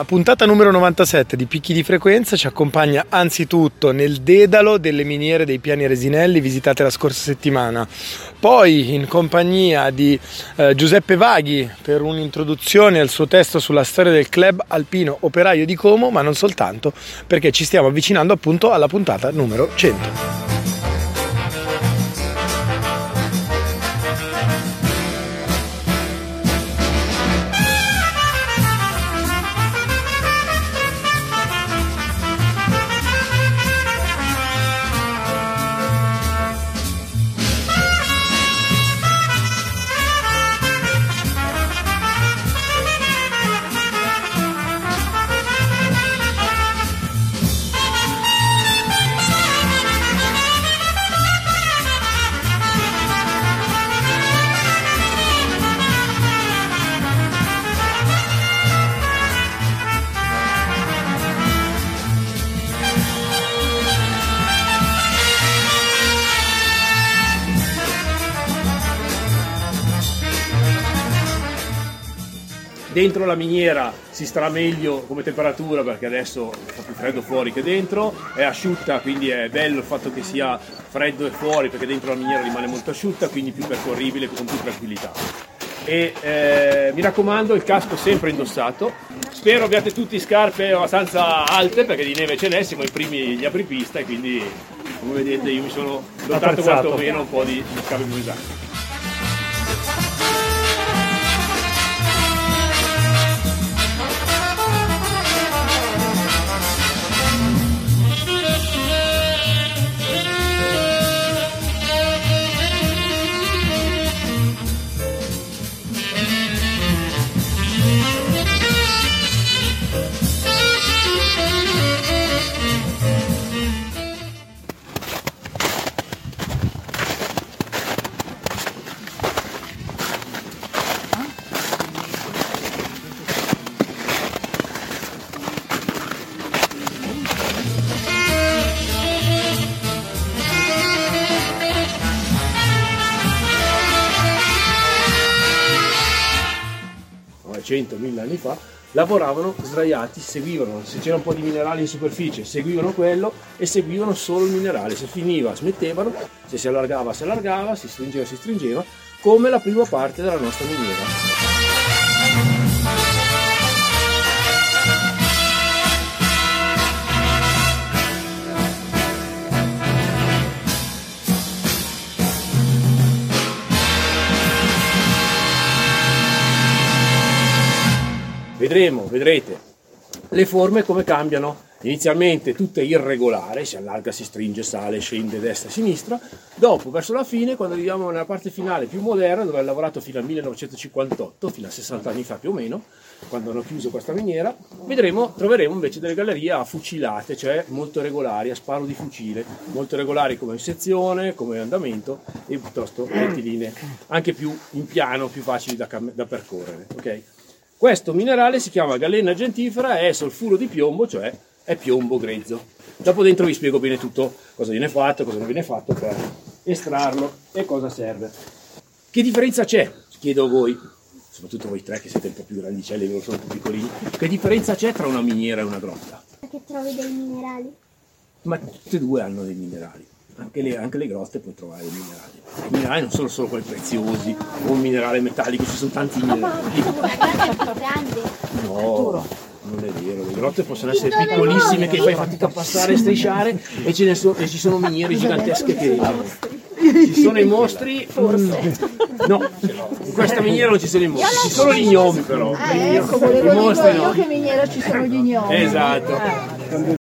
La puntata numero 97 di Picchi di Frequenza ci accompagna anzitutto nel dedalo delle miniere dei Piani Resinelli visitate la scorsa settimana, poi in compagnia di eh, Giuseppe Vaghi per un'introduzione al suo testo sulla storia del club alpino operaio di Como, ma non soltanto, perché ci stiamo avvicinando appunto alla puntata numero 100. Dentro la miniera si starà meglio come temperatura perché adesso fa più freddo fuori che dentro, è asciutta quindi è bello il fatto che sia freddo e fuori perché dentro la miniera rimane molto asciutta quindi più percorribile con più tranquillità. E eh, mi raccomando il casco sempre indossato, spero abbiate tutti scarpe abbastanza alte perché di neve ce n'è, siamo i primi gli apripista e quindi come vedete io mi sono dotato quantomeno un po' di, di scarpe più pesanti. Anni fa, lavoravano sdraiati, seguivano, se c'era un po' di minerale in superficie, seguivano quello e seguivano solo il minerale, se finiva smettevano, se si allargava si allargava, si stringeva si stringeva, come la prima parte della nostra miniera. Vedremo, vedrete le forme come cambiano. Inizialmente tutto è irregolare, si allarga, si stringe, sale, scende destra e sinistra. Dopo, verso la fine, quando arriviamo nella parte finale più moderna, dove ho lavorato fino al 1958, fino a 60 anni fa più o meno, quando hanno chiuso questa miniera, vedremo, troveremo invece delle gallerie a fucilate, cioè molto regolari, a sparo di fucile, molto regolari come sezione, come andamento e piuttosto rettilinee, anche più in piano, più facili da, da percorrere. Okay? Questo minerale si chiama galena gentifera e è solfuro di piombo, cioè è piombo grezzo. Dopo dentro vi spiego bene tutto cosa viene fatto, cosa non viene fatto per estrarlo e cosa serve. Che differenza c'è? Chiedo a voi, soprattutto voi tre che siete un po' più grandicelli, io sono po' piccolini, che differenza c'è tra una miniera e una grotta? Perché trovi dei minerali. Ma tutte e due hanno dei minerali anche le, anche le grotte puoi trovare i minerali. I minerali non sono solo quelli preziosi o un minerale metallico, ci sono tanti minerali. No, non è vero, le grotte possono essere piccolissime che fai fatica a passare e strisciare e, ce ne so, e ci sono miniere gigantesche che ci sono i mostri forse. No in questa miniera non ci sono i mostri ci sono gli gnomi però. Ah, ecco, i mostri no. che miniera ci sono gli gnomi. Esatto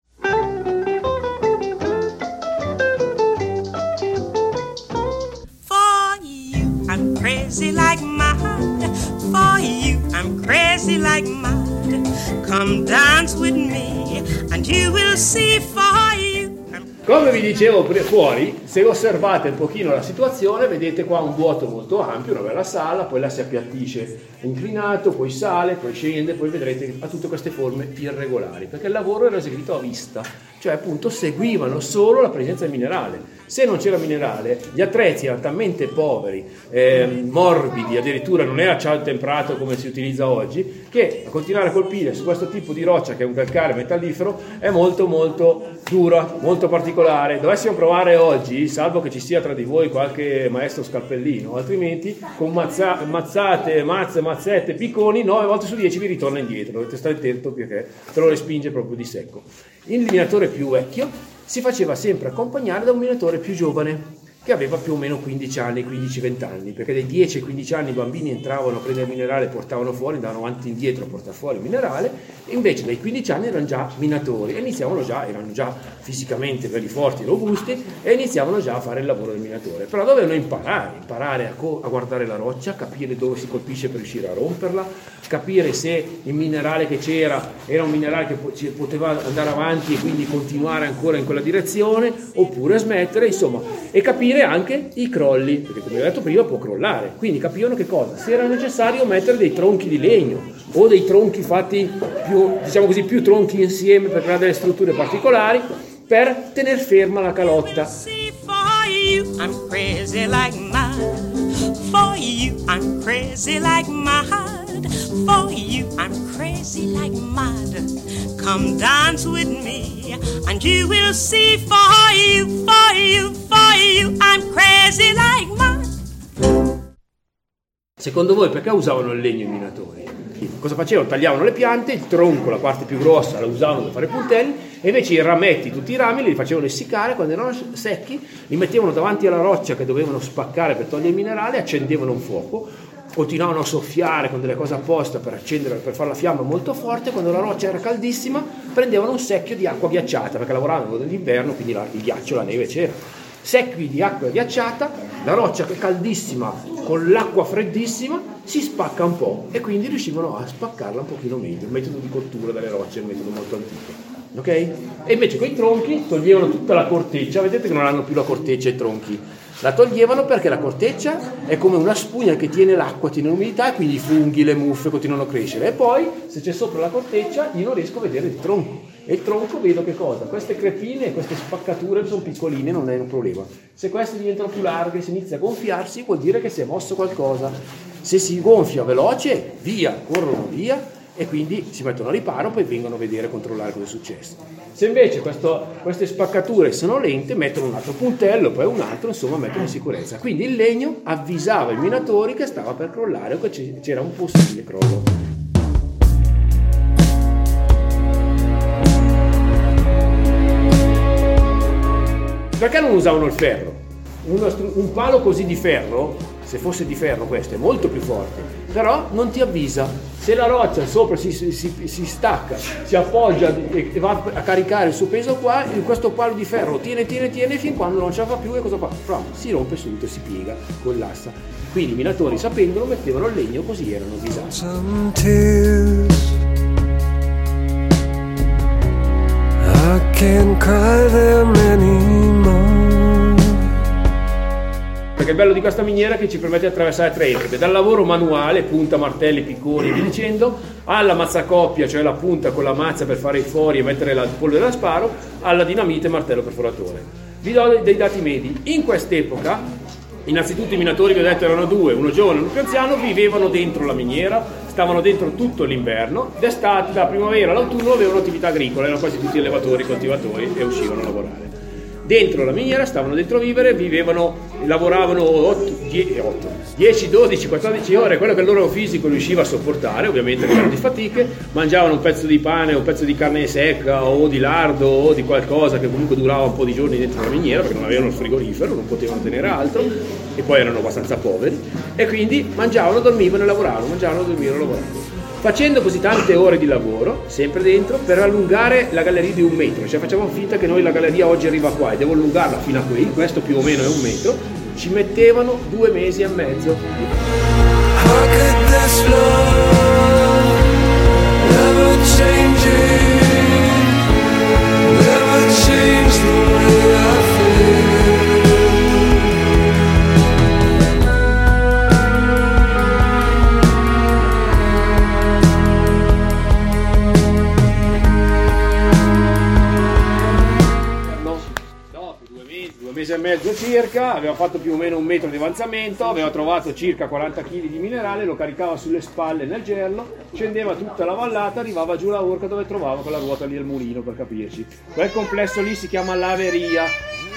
Come vi dicevo fuori, se osservate un pochino la situazione, vedete qua un vuoto molto ampio, una bella sala, poi la si appiattisce inclinato, poi sale, poi scende, poi vedrete ha tutte queste forme irregolari, perché il lavoro era eseguito a vista, cioè appunto seguivano solo la presenza del minerale. Se non c'era minerale, gli attrezzi erano talmente poveri, eh, morbidi, addirittura non era acciaio temperato come si utilizza oggi, che continuare a colpire su questo tipo di roccia, che è un calcare metallifero, è molto molto dura, molto particolare. Dovessimo provare oggi, salvo che ci sia tra di voi qualche maestro scalpellino, altrimenti con mazza, mazzate, mazze, mazzette, picconi, 9 volte su 10 vi ritorna indietro, dovete stare attento perché te lo respinge proprio di secco. Il minatore più vecchio si faceva sempre accompagnare da un minatore più giovane che aveva più o meno 15 anni, 15-20 anni, perché dai 10 ai 15 anni i bambini entravano a prendere il minerale, portavano fuori, andavano avanti e indietro a portare fuori il minerale, e invece dai 15 anni erano già minatori e iniziavano già, erano già fisicamente belli forti, robusti e iniziavano già a fare il lavoro del minatore. Però dovevano imparare, imparare a, co- a guardare la roccia, capire dove si colpisce per riuscire a romperla, capire se il minerale che c'era era un minerale che po- poteva andare avanti e quindi continuare ancora in quella direzione, oppure smettere, insomma, e capire capire anche i crolli, perché come ho detto prima può crollare, quindi capivano che cosa? Se era necessario mettere dei tronchi di legno o dei tronchi fatti più, diciamo così, più tronchi insieme per creare delle strutture particolari per tenere ferma la calotta. For you, I'm crazy like mad. Come dance with me, and you will see for you, for you, for you, I'm crazy like mad. Secondo voi perché usavano il legno i minatori? Cosa facevano? Tagliavano le piante, il tronco, la parte più grossa, la usavano per fare puntelli e invece i rametti, tutti i rami, li facevano essiccare, quando erano secchi li mettevano davanti alla roccia che dovevano spaccare per togliere il minerale, accendevano un fuoco, continuavano a soffiare con delle cose apposta per accendere, per fare la fiamma molto forte, quando la roccia era caldissima prendevano un secchio di acqua ghiacciata, perché lavoravano nell'inverno, quindi il ghiaccio, la neve c'era. Secchi di acqua ghiacciata, la roccia caldissima con l'acqua freddissima si spacca un po' e quindi riuscivano a spaccarla un pochino meglio. Il metodo di cottura delle rocce è un metodo molto antico. Ok? E invece con i tronchi toglievano tutta la corteccia, vedete che non hanno più la corteccia i tronchi, la toglievano perché la corteccia è come una spugna che tiene l'acqua, tiene l'umidità e quindi i funghi, le muffe continuano a crescere. E poi se c'è sopra la corteccia io non riesco a vedere il tronco. E il tronco vedo che cosa? Queste crepine, queste spaccature sono piccoline, non è un problema. Se queste diventano più larghe, se inizia a gonfiarsi, vuol dire che si è mosso qualcosa. Se si gonfia veloce, via, corrono via e quindi si mettono a riparo, poi vengono a vedere e controllare cosa è successo. Se invece questo, queste spaccature sono lente, mettono un altro puntello, poi un altro, insomma, mettono in sicurezza. Quindi il legno avvisava i minatori che stava per crollare o che c'era un possibile crollo. Perché non usavano il ferro? Un, un palo così di ferro, se fosse di ferro questo, è molto più forte, però non ti avvisa se la roccia sopra si, si, si, stacca, si appoggia e, va a caricare il suo peso qua, questo palo di ferro tiene, tiene, tiene fin quando non ce la fa più e cosa fa? Fra, si rompe subito si piega con l'assa. Quindi i minatori sapendolo mettevano il legno così erano avvisati. I can't cry them anymore perché il bello di questa miniera è che ci permette di attraversare tre epoche, dal lavoro manuale, punta, martelli, picconi e via dicendo, alla mazzacoppia, cioè la punta con la mazza per fare i fori e mettere la polvere da sparo, alla dinamite e martello perforatore. Vi do dei dati medi. In quest'epoca, innanzitutto i minatori vi ho detto erano due, uno giovane e uno più anziano, vivevano dentro la miniera, stavano dentro tutto l'inverno, d'estate, da primavera all'autunno avevano attività agricola, erano quasi tutti allevatori, coltivatori e uscivano a lavorare dentro la miniera, stavano dentro a vivere, vivevano, lavoravano 8, 10, 12, 14 ore, quello che il loro fisico riusciva a sopportare, ovviamente con di fatiche, mangiavano un pezzo di pane, un pezzo di carne secca o di lardo o di qualcosa che comunque durava un po' di giorni dentro la miniera perché non avevano il frigorifero, non potevano tenere altro e poi erano abbastanza poveri e quindi mangiavano, dormivano e lavoravano, mangiavano, dormivano e lavoravano facendo così tante ore di lavoro, sempre dentro, per allungare la galleria di un metro. Cioè facciamo finta che noi la galleria oggi arriva qua e devo allungarla fino a qui, questo più o meno è un metro, ci mettevano due mesi e mezzo. Never mezzo circa, aveva fatto più o meno un metro di avanzamento, aveva trovato circa 40 kg di minerale, lo caricava sulle spalle nel gerlo, scendeva tutta la vallata, arrivava giù la orca dove trovava quella ruota lì al mulino per capirci. Quel complesso lì si chiama laveria,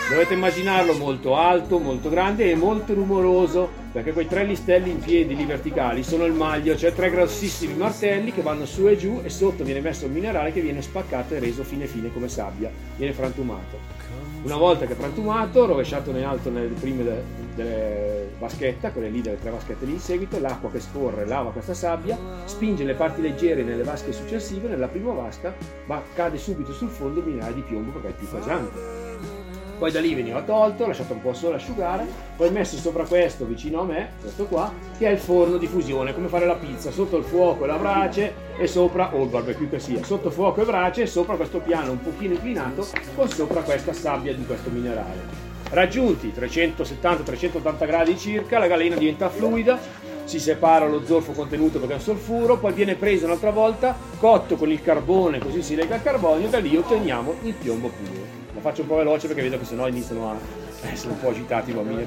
dovete immaginarlo molto alto, molto grande e molto rumoroso, perché quei tre listelli in piedi lì verticali sono il maglio, cioè tre grossissimi martelli che vanno su e giù e sotto viene messo il minerale che viene spaccato e reso fine fine come sabbia, viene frantumato. Una volta che è frantumato, rovesciato in alto nelle prime de- delle vaschette, quelle lì delle tre vaschette lì in seguito, l'acqua che scorre lava questa sabbia, spinge le parti leggere nelle vasche successive, nella prima vasca, ma cade subito sul fondo il minerale di piombo perché è più pesante poi da lì veniva tolto, lasciato un po' solo asciugare, poi messo sopra questo vicino a me, questo qua, che è il forno di fusione, come fare la pizza, sotto il fuoco e la brace e sopra, o il barbecue che sia, sotto fuoco e brace e sopra questo piano un pochino inclinato con sopra questa sabbia di questo minerale. Raggiunti 370-380 gradi circa, la galena diventa fluida, si separa lo zolfo contenuto perché è un solfuro, poi viene preso un'altra volta, cotto con il carbone, così si lega al carbonio, da lì otteniamo il piombo puro faccio un po' veloce perché vedo che sennò iniziano a essere un po' agitati i bambini.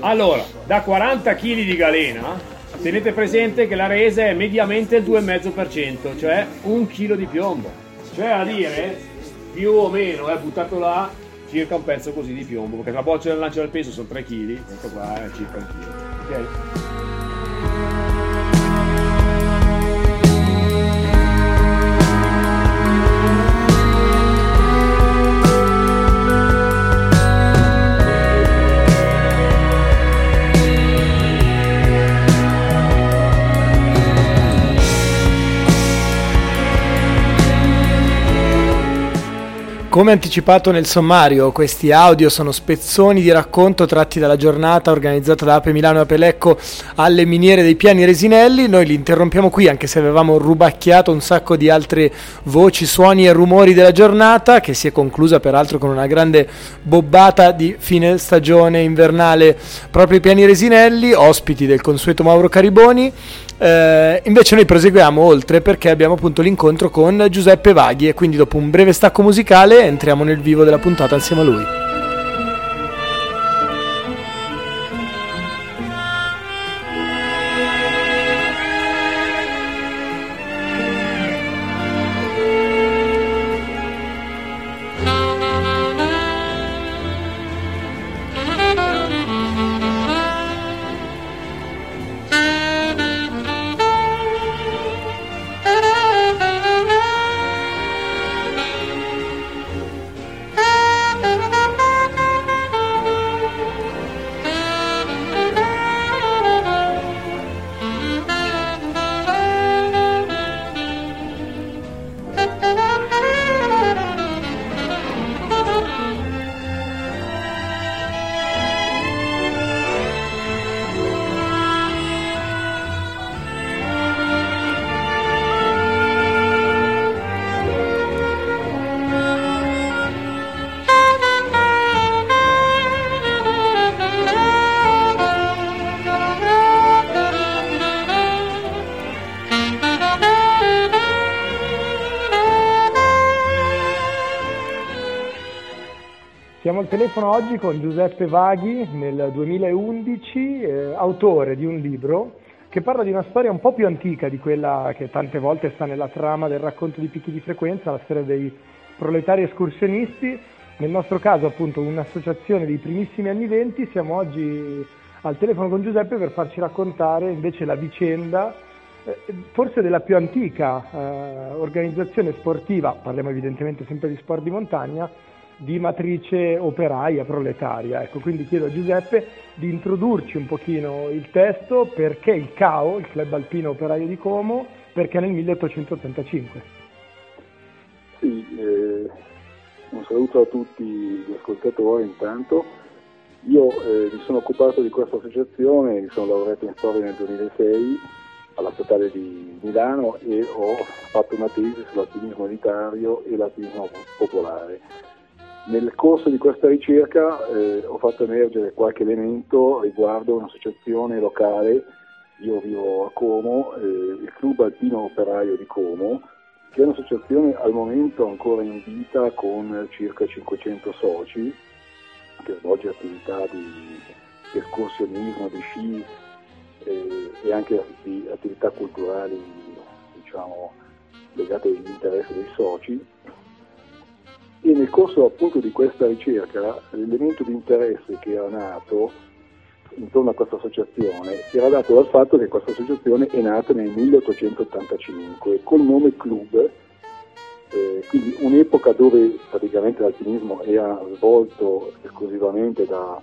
Allora, da 40 kg di galena, tenete presente che la resa è mediamente il 2,5%, cioè un chilo di piombo. Cioè a dire, più o meno, è buttato là, circa un pezzo così di piombo, perché la boccia del lancio del peso sono 3 kg, questo qua è circa un chilo. Ok? Come anticipato nel sommario, questi audio sono spezzoni di racconto tratti dalla giornata organizzata da Ape Milano e Apelecco alle miniere dei piani resinelli. Noi li interrompiamo qui anche se avevamo rubacchiato un sacco di altre voci, suoni e rumori della giornata che si è conclusa peraltro con una grande bobbata di fine stagione invernale proprio ai piani resinelli, ospiti del consueto Mauro Cariboni. Eh, invece noi proseguiamo oltre perché abbiamo appunto l'incontro con Giuseppe Vaghi e quindi dopo un breve stacco musicale entriamo nel vivo della puntata insieme a lui. Al telefono oggi con Giuseppe Vaghi nel 2011, eh, autore di un libro che parla di una storia un po' più antica di quella che tante volte sta nella trama del racconto di picchi di frequenza, la storia dei proletari escursionisti. Nel nostro caso appunto un'associazione dei primissimi anni venti, siamo oggi al telefono con Giuseppe per farci raccontare invece la vicenda eh, forse della più antica eh, organizzazione sportiva, parliamo evidentemente sempre di sport di montagna, di matrice operaia, proletaria. Ecco, quindi chiedo a Giuseppe di introdurci un pochino il testo perché il CAO, il Club Alpino Operaio di Como, perché nel 1885. Sì, eh, un saluto a tutti gli ascoltatori intanto. Io eh, mi sono occupato di questa associazione, mi sono laureato in storia nel 2006 alla Statale di Milano e ho fatto una tesi sull'alpinismo unitario e l'alpinismo popolare nel corso di questa ricerca eh, ho fatto emergere qualche elemento riguardo un'associazione locale, io vivo a Como, eh, il Club Alpino Operaio di Como, che è un'associazione al momento ancora in vita con circa 500 soci, che svolge attività di escursionismo, di sci eh, e anche di attività culturali diciamo, legate agli interessi dei soci. E nel corso appunto di questa ricerca l'elemento di interesse che era nato intorno a questa associazione era dato dal fatto che questa associazione è nata nel 1885 col nome Club, eh, quindi un'epoca dove praticamente l'alpinismo era svolto esclusivamente da,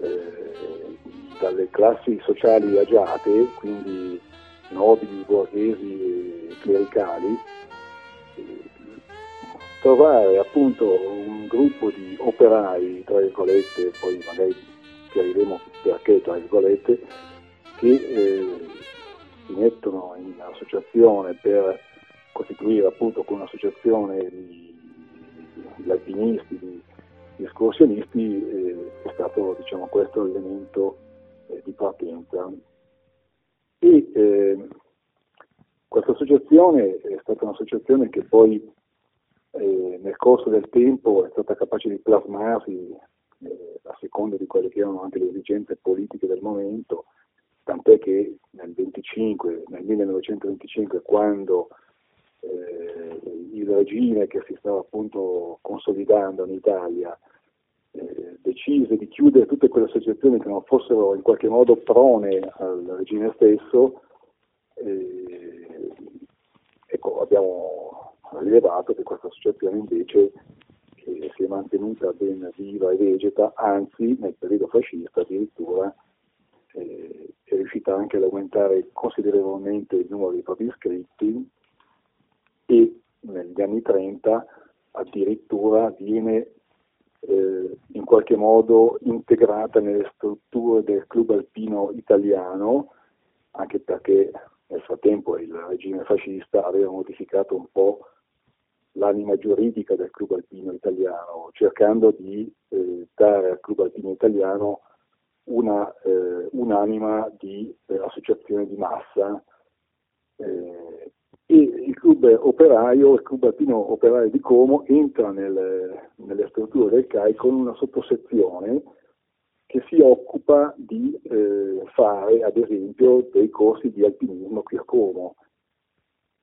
eh, dalle classi sociali agiate, quindi nobili, borghesi e clericali, trovare appunto un gruppo di operai, tra virgolette, poi magari chiariremo perché, tra virgolette, che eh, si mettono in associazione per costituire appunto con un'associazione di, di alpinisti, di, di escursionisti, eh, è stato diciamo, questo l'elemento eh, di partenza. E eh, questa associazione è stata un'associazione che poi eh, nel corso del tempo è stata capace di plasmarsi eh, a seconda di quelle che erano anche le esigenze politiche del momento, tant'è che nel, 25, nel 1925, quando eh, il regime che si stava appunto consolidando in Italia eh, decise di chiudere tutte quelle associazioni che non fossero in qualche modo prone al regime stesso, eh, ecco, abbiamo rilevato che questa associazione invece che si è mantenuta ben viva e vegeta, anzi nel periodo fascista addirittura eh, è riuscita anche ad aumentare considerevolmente il numero dei propri iscritti e negli anni 30 addirittura viene eh, in qualche modo integrata nelle strutture del club alpino italiano, anche perché nel frattempo il regime fascista aveva modificato un po' l'anima giuridica del club alpino italiano, cercando di eh, dare al club alpino italiano una, eh, un'anima di eh, associazione di massa. Eh, e il club operaio, il club alpino operaio di Como entra nel, nelle strutture del CAI con una sottosezione che si occupa di eh, fare ad esempio dei corsi di alpinismo qui a Como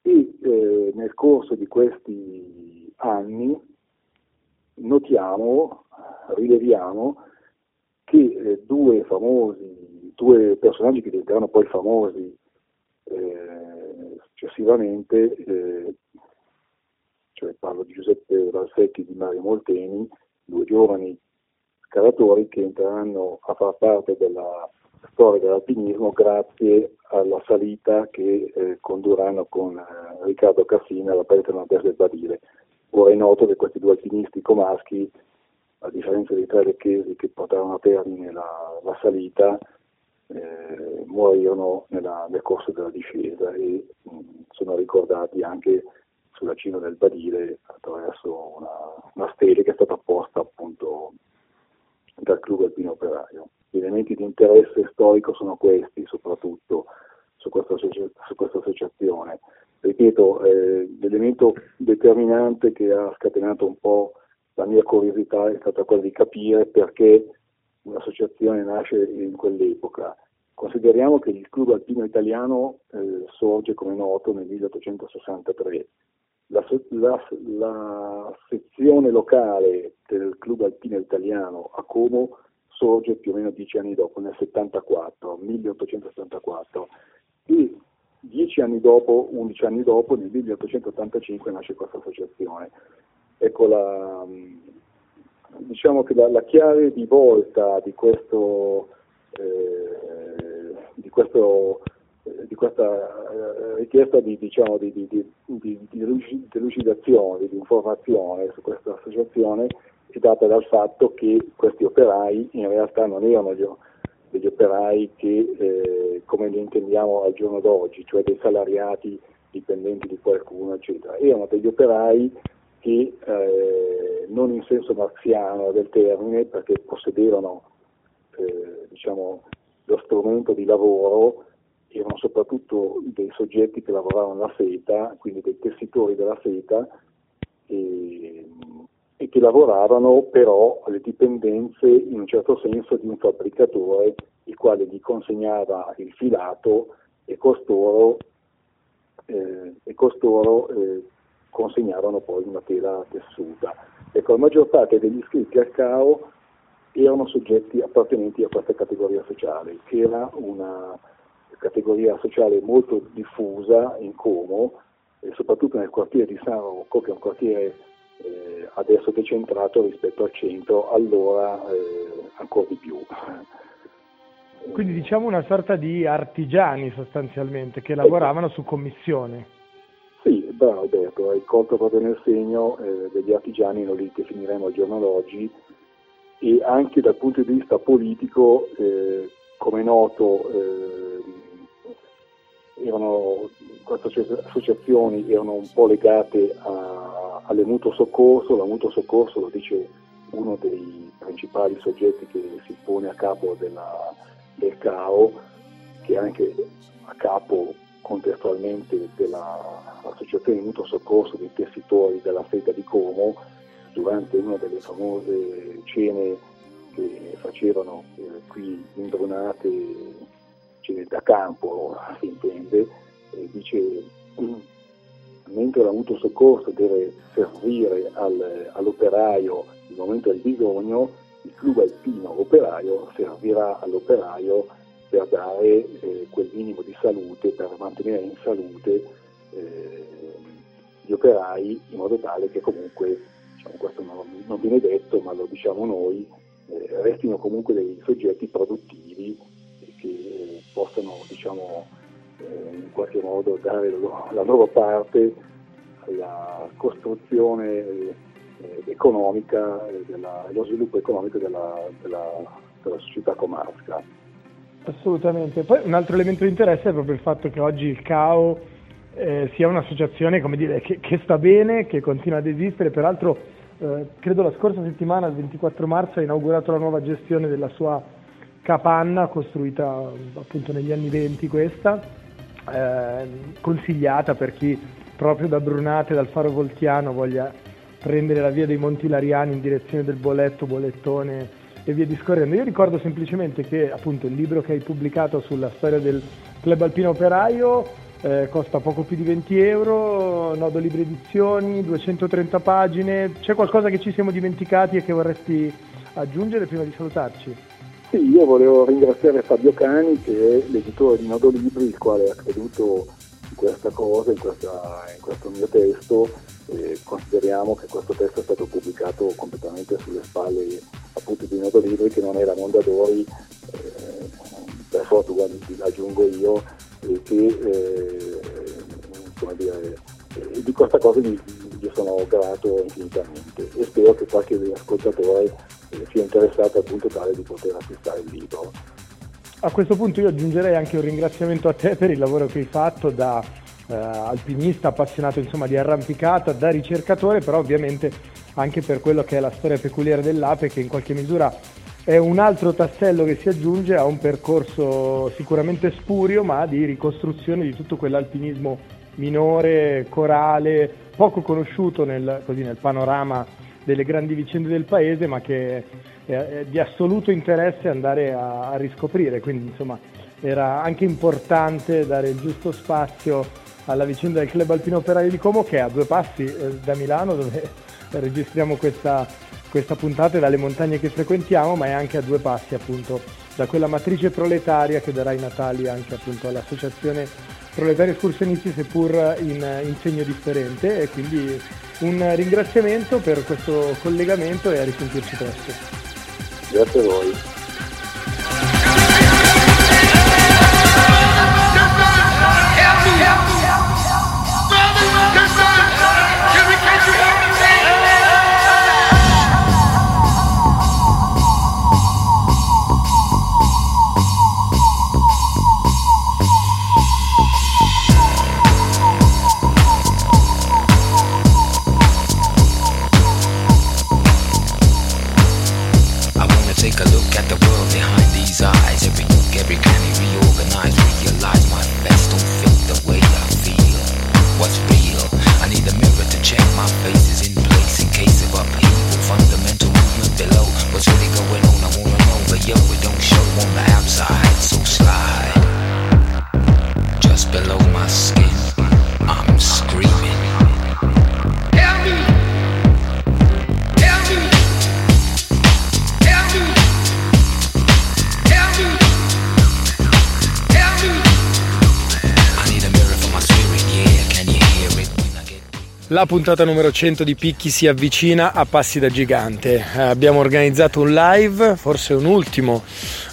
e eh, nel corso di questi anni notiamo, rileviamo che eh, due famosi, due personaggi che diventeranno poi famosi eh, successivamente, eh, cioè parlo di Giuseppe Valsecchi e di Mario Molteni, due giovani scalatori che entreranno a far parte della storia dell'alpinismo grazie alla salita che eh, condurranno con eh, Riccardo Cassina alla parete nord-est del Badile. Ora è noto che questi due alpinisti comaschi, a differenza dei tre lecchesi che portarono a termine la, la salita, eh, morirono nella, nel corso della discesa e mh, sono ricordati anche sulla cima del Badile attraverso una, una stele che è stata posta appunto dal club alpino operario. Gli elementi di interesse storico sono questi, soprattutto su questa, su questa associazione. Ripeto, eh, l'elemento determinante che ha scatenato un po' la mia curiosità è stata quella di capire perché un'associazione nasce in quell'epoca. Consideriamo che il Club Alpino Italiano eh, sorge, come noto, nel 1863. La, la, la, sezione locale del Club Alpino Italiano a Como sorge più o meno dieci anni dopo, nel 74, 1874, e dieci anni dopo, undici anni dopo, nel 1885 nasce questa associazione. Ecco la, diciamo che la, la chiave di volta di, questo, eh, di, questo, eh, di questa eh, richiesta di, diciamo, di, di, di, delucidazione, di informazione su questa associazione è data dal fatto che questi operai in realtà non erano gli, degli operai che eh, come li intendiamo al giorno d'oggi, cioè dei salariati dipendenti di qualcuno, eccetera. Erano degli operai che eh, non in senso marziano del termine, perché possedevano eh, diciamo, lo strumento di lavoro erano soprattutto dei soggetti che lavoravano la seta, quindi dei tessitori della seta, e, che lavoravano però alle dipendenze in un certo senso di un fabbricatore il quale gli consegnava il filato e costoro, eh, e costoro eh, consegnavano poi una tela tessuta. Ecco, la maggior parte degli iscritti al CAO erano soggetti appartenenti a questa categoria sociale, che era una categoria sociale molto diffusa in Como, soprattutto nel quartiere di San Rocco, che è un quartiere eh, adesso decentrato rispetto al centro, allora eh, ancora di più. Quindi diciamo una sorta di artigiani sostanzialmente che lavoravano su commissione. Sì, bravo Alberto, hai colto proprio nel segno eh, degli artigiani, noi li definiremo al giorno d'oggi, e anche dal punto di vista politico, eh, come è noto, eh, erano, queste associazioni erano un po' legate a, alle mutuo soccorso, la mutuo soccorso lo dice uno dei principali soggetti che si pone a capo della, del CAO, che è anche a capo contestualmente dell'associazione di mutuo soccorso dei tessitori della seta di Como, durante una delle famose cene che facevano eh, qui in Brunate, cene da campo si intende, dice mentre la mutuo soccorso deve servire al, all'operaio nel momento del bisogno, il club alpino operaio servirà all'operaio per dare eh, quel minimo di salute, per mantenere in salute eh, gli operai in modo tale che comunque, diciamo, questo non, non, viene detto ma lo diciamo noi, eh, restino comunque dei soggetti produttivi che possano diciamo, in qualche modo dare la loro parte alla costruzione eh, economica, della, allo sviluppo economico della, della, della società comarca. Assolutamente. Poi un altro elemento di interesse è proprio il fatto che oggi il CAO eh, sia un'associazione dire, che, che, sta bene, che continua ad esistere. Peraltro, eh, credo la scorsa settimana, il 24 marzo, ha inaugurato la nuova gestione della sua capanna, costruita appunto negli anni 20 questa, eh, consigliata per chi proprio da Brunate, dal Faro Voltiano, voglia prendere la via dei Monti Lariani in direzione del Boletto, Bolettone e via discorrendo. Io ricordo semplicemente che appunto il libro che hai pubblicato sulla storia del club alpino operaio eh, costa poco più di 20 euro, Nodo Libre Edizioni, 230 pagine. C'è qualcosa che ci siamo dimenticati e che vorresti aggiungere prima di salutarci? Sì, io volevo ringraziare Fabio Cani che è l'editore di Nodo Libri, il quale ha creduto in questa cosa, in, questa, in questo mio testo. E consideriamo che questo testo è stato pubblicato completamente sulle spalle appunto di Nodo Libri che non era Mondadori, eh, per fortuna aggiungo io, e che eh, dire, di questa cosa gli, gli, sono grato infinitamente e spero che qualche ascoltatore eh, sia interessato al punto tale di poter acquistare il libro. A questo punto io aggiungerei anche un ringraziamento a te per il lavoro che hai fatto da eh, alpinista appassionato insomma, di arrampicata, da ricercatore, però ovviamente anche per quello che è la storia peculiare dell'ape che in qualche misura è un altro tassello che si aggiunge a un percorso sicuramente spurio ma di ricostruzione di tutto quell'alpinismo minore, corale, poco conosciuto nel, così, nel panorama delle grandi vicende del paese ma che è di assoluto interesse andare a, a riscoprire, quindi insomma era anche importante dare il giusto spazio alla vicenda del Club Alpino Operaio di Como che è a due passi eh, da Milano dove registriamo questa, questa puntata dalle montagne che frequentiamo, ma è anche a due passi appunto da quella matrice proletaria che darà i natali anche appunto all'associazione Proletari Escursionisti seppur in, in segno differente e quindi un ringraziamento per questo collegamento e a risentirci presto. Grazie a voi. La puntata numero 100 di Picchi si avvicina a passi da gigante. Eh, abbiamo organizzato un live, forse un ultimo,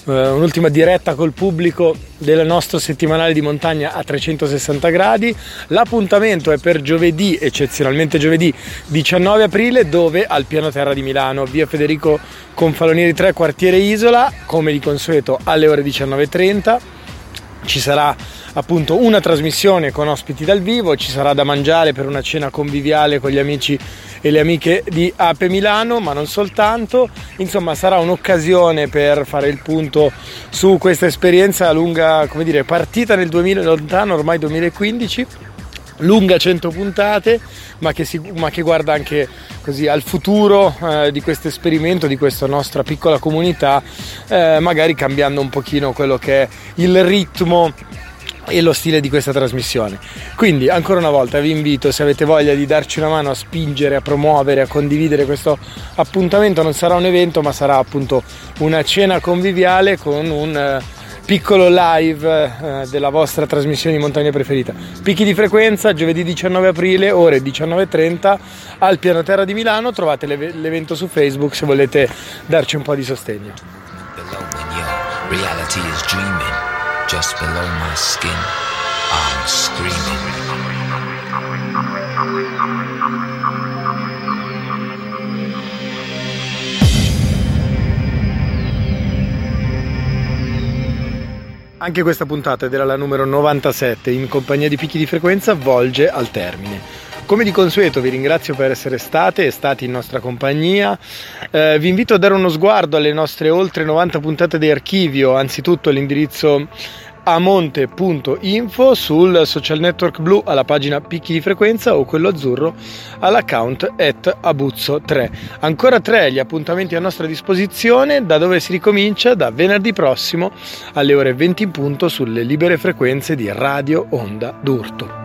eh, un'ultima diretta col pubblico del nostro settimanale di montagna a 360 gradi. L'appuntamento è per giovedì, eccezionalmente giovedì 19 aprile, dove al piano terra di Milano, via Federico Confalonieri 3, quartiere Isola, come di consueto alle ore 19.30. Ci sarà appunto una trasmissione con ospiti dal vivo, ci sarà da mangiare per una cena conviviale con gli amici e le amiche di Ape Milano, ma non soltanto. Insomma, sarà un'occasione per fare il punto su questa esperienza lunga, come dire, partita nel 2000, lontano ormai 2015 lunga 100 puntate, ma che, si, ma che guarda anche così al futuro eh, di questo esperimento, di questa nostra piccola comunità, eh, magari cambiando un pochino quello che è il ritmo e lo stile di questa trasmissione. Quindi ancora una volta vi invito se avete voglia di darci una mano a spingere, a promuovere, a condividere questo appuntamento, non sarà un evento ma sarà appunto una cena conviviale con un eh, piccolo live eh, della vostra trasmissione di montagna preferita. Picchi di frequenza giovedì 19 aprile ore 19.30 al piano terra di Milano, trovate l'eve- l'evento su Facebook se volete darci un po' di sostegno. Just below my skin i'm screaming Anche questa puntata ed era la numero 97 in compagnia di picchi di frequenza volge al termine. Come di consueto vi ringrazio per essere state e stati in nostra compagnia. Eh, vi invito a dare uno sguardo alle nostre oltre 90 puntate di archivio, anzitutto all'indirizzo amonte.info sul social network blu alla pagina picchi di frequenza o quello azzurro all'account at abuzzo 3 ancora tre gli appuntamenti a nostra disposizione da dove si ricomincia? Da venerdì prossimo alle ore 20 in punto sulle libere frequenze di Radio Onda d'Urto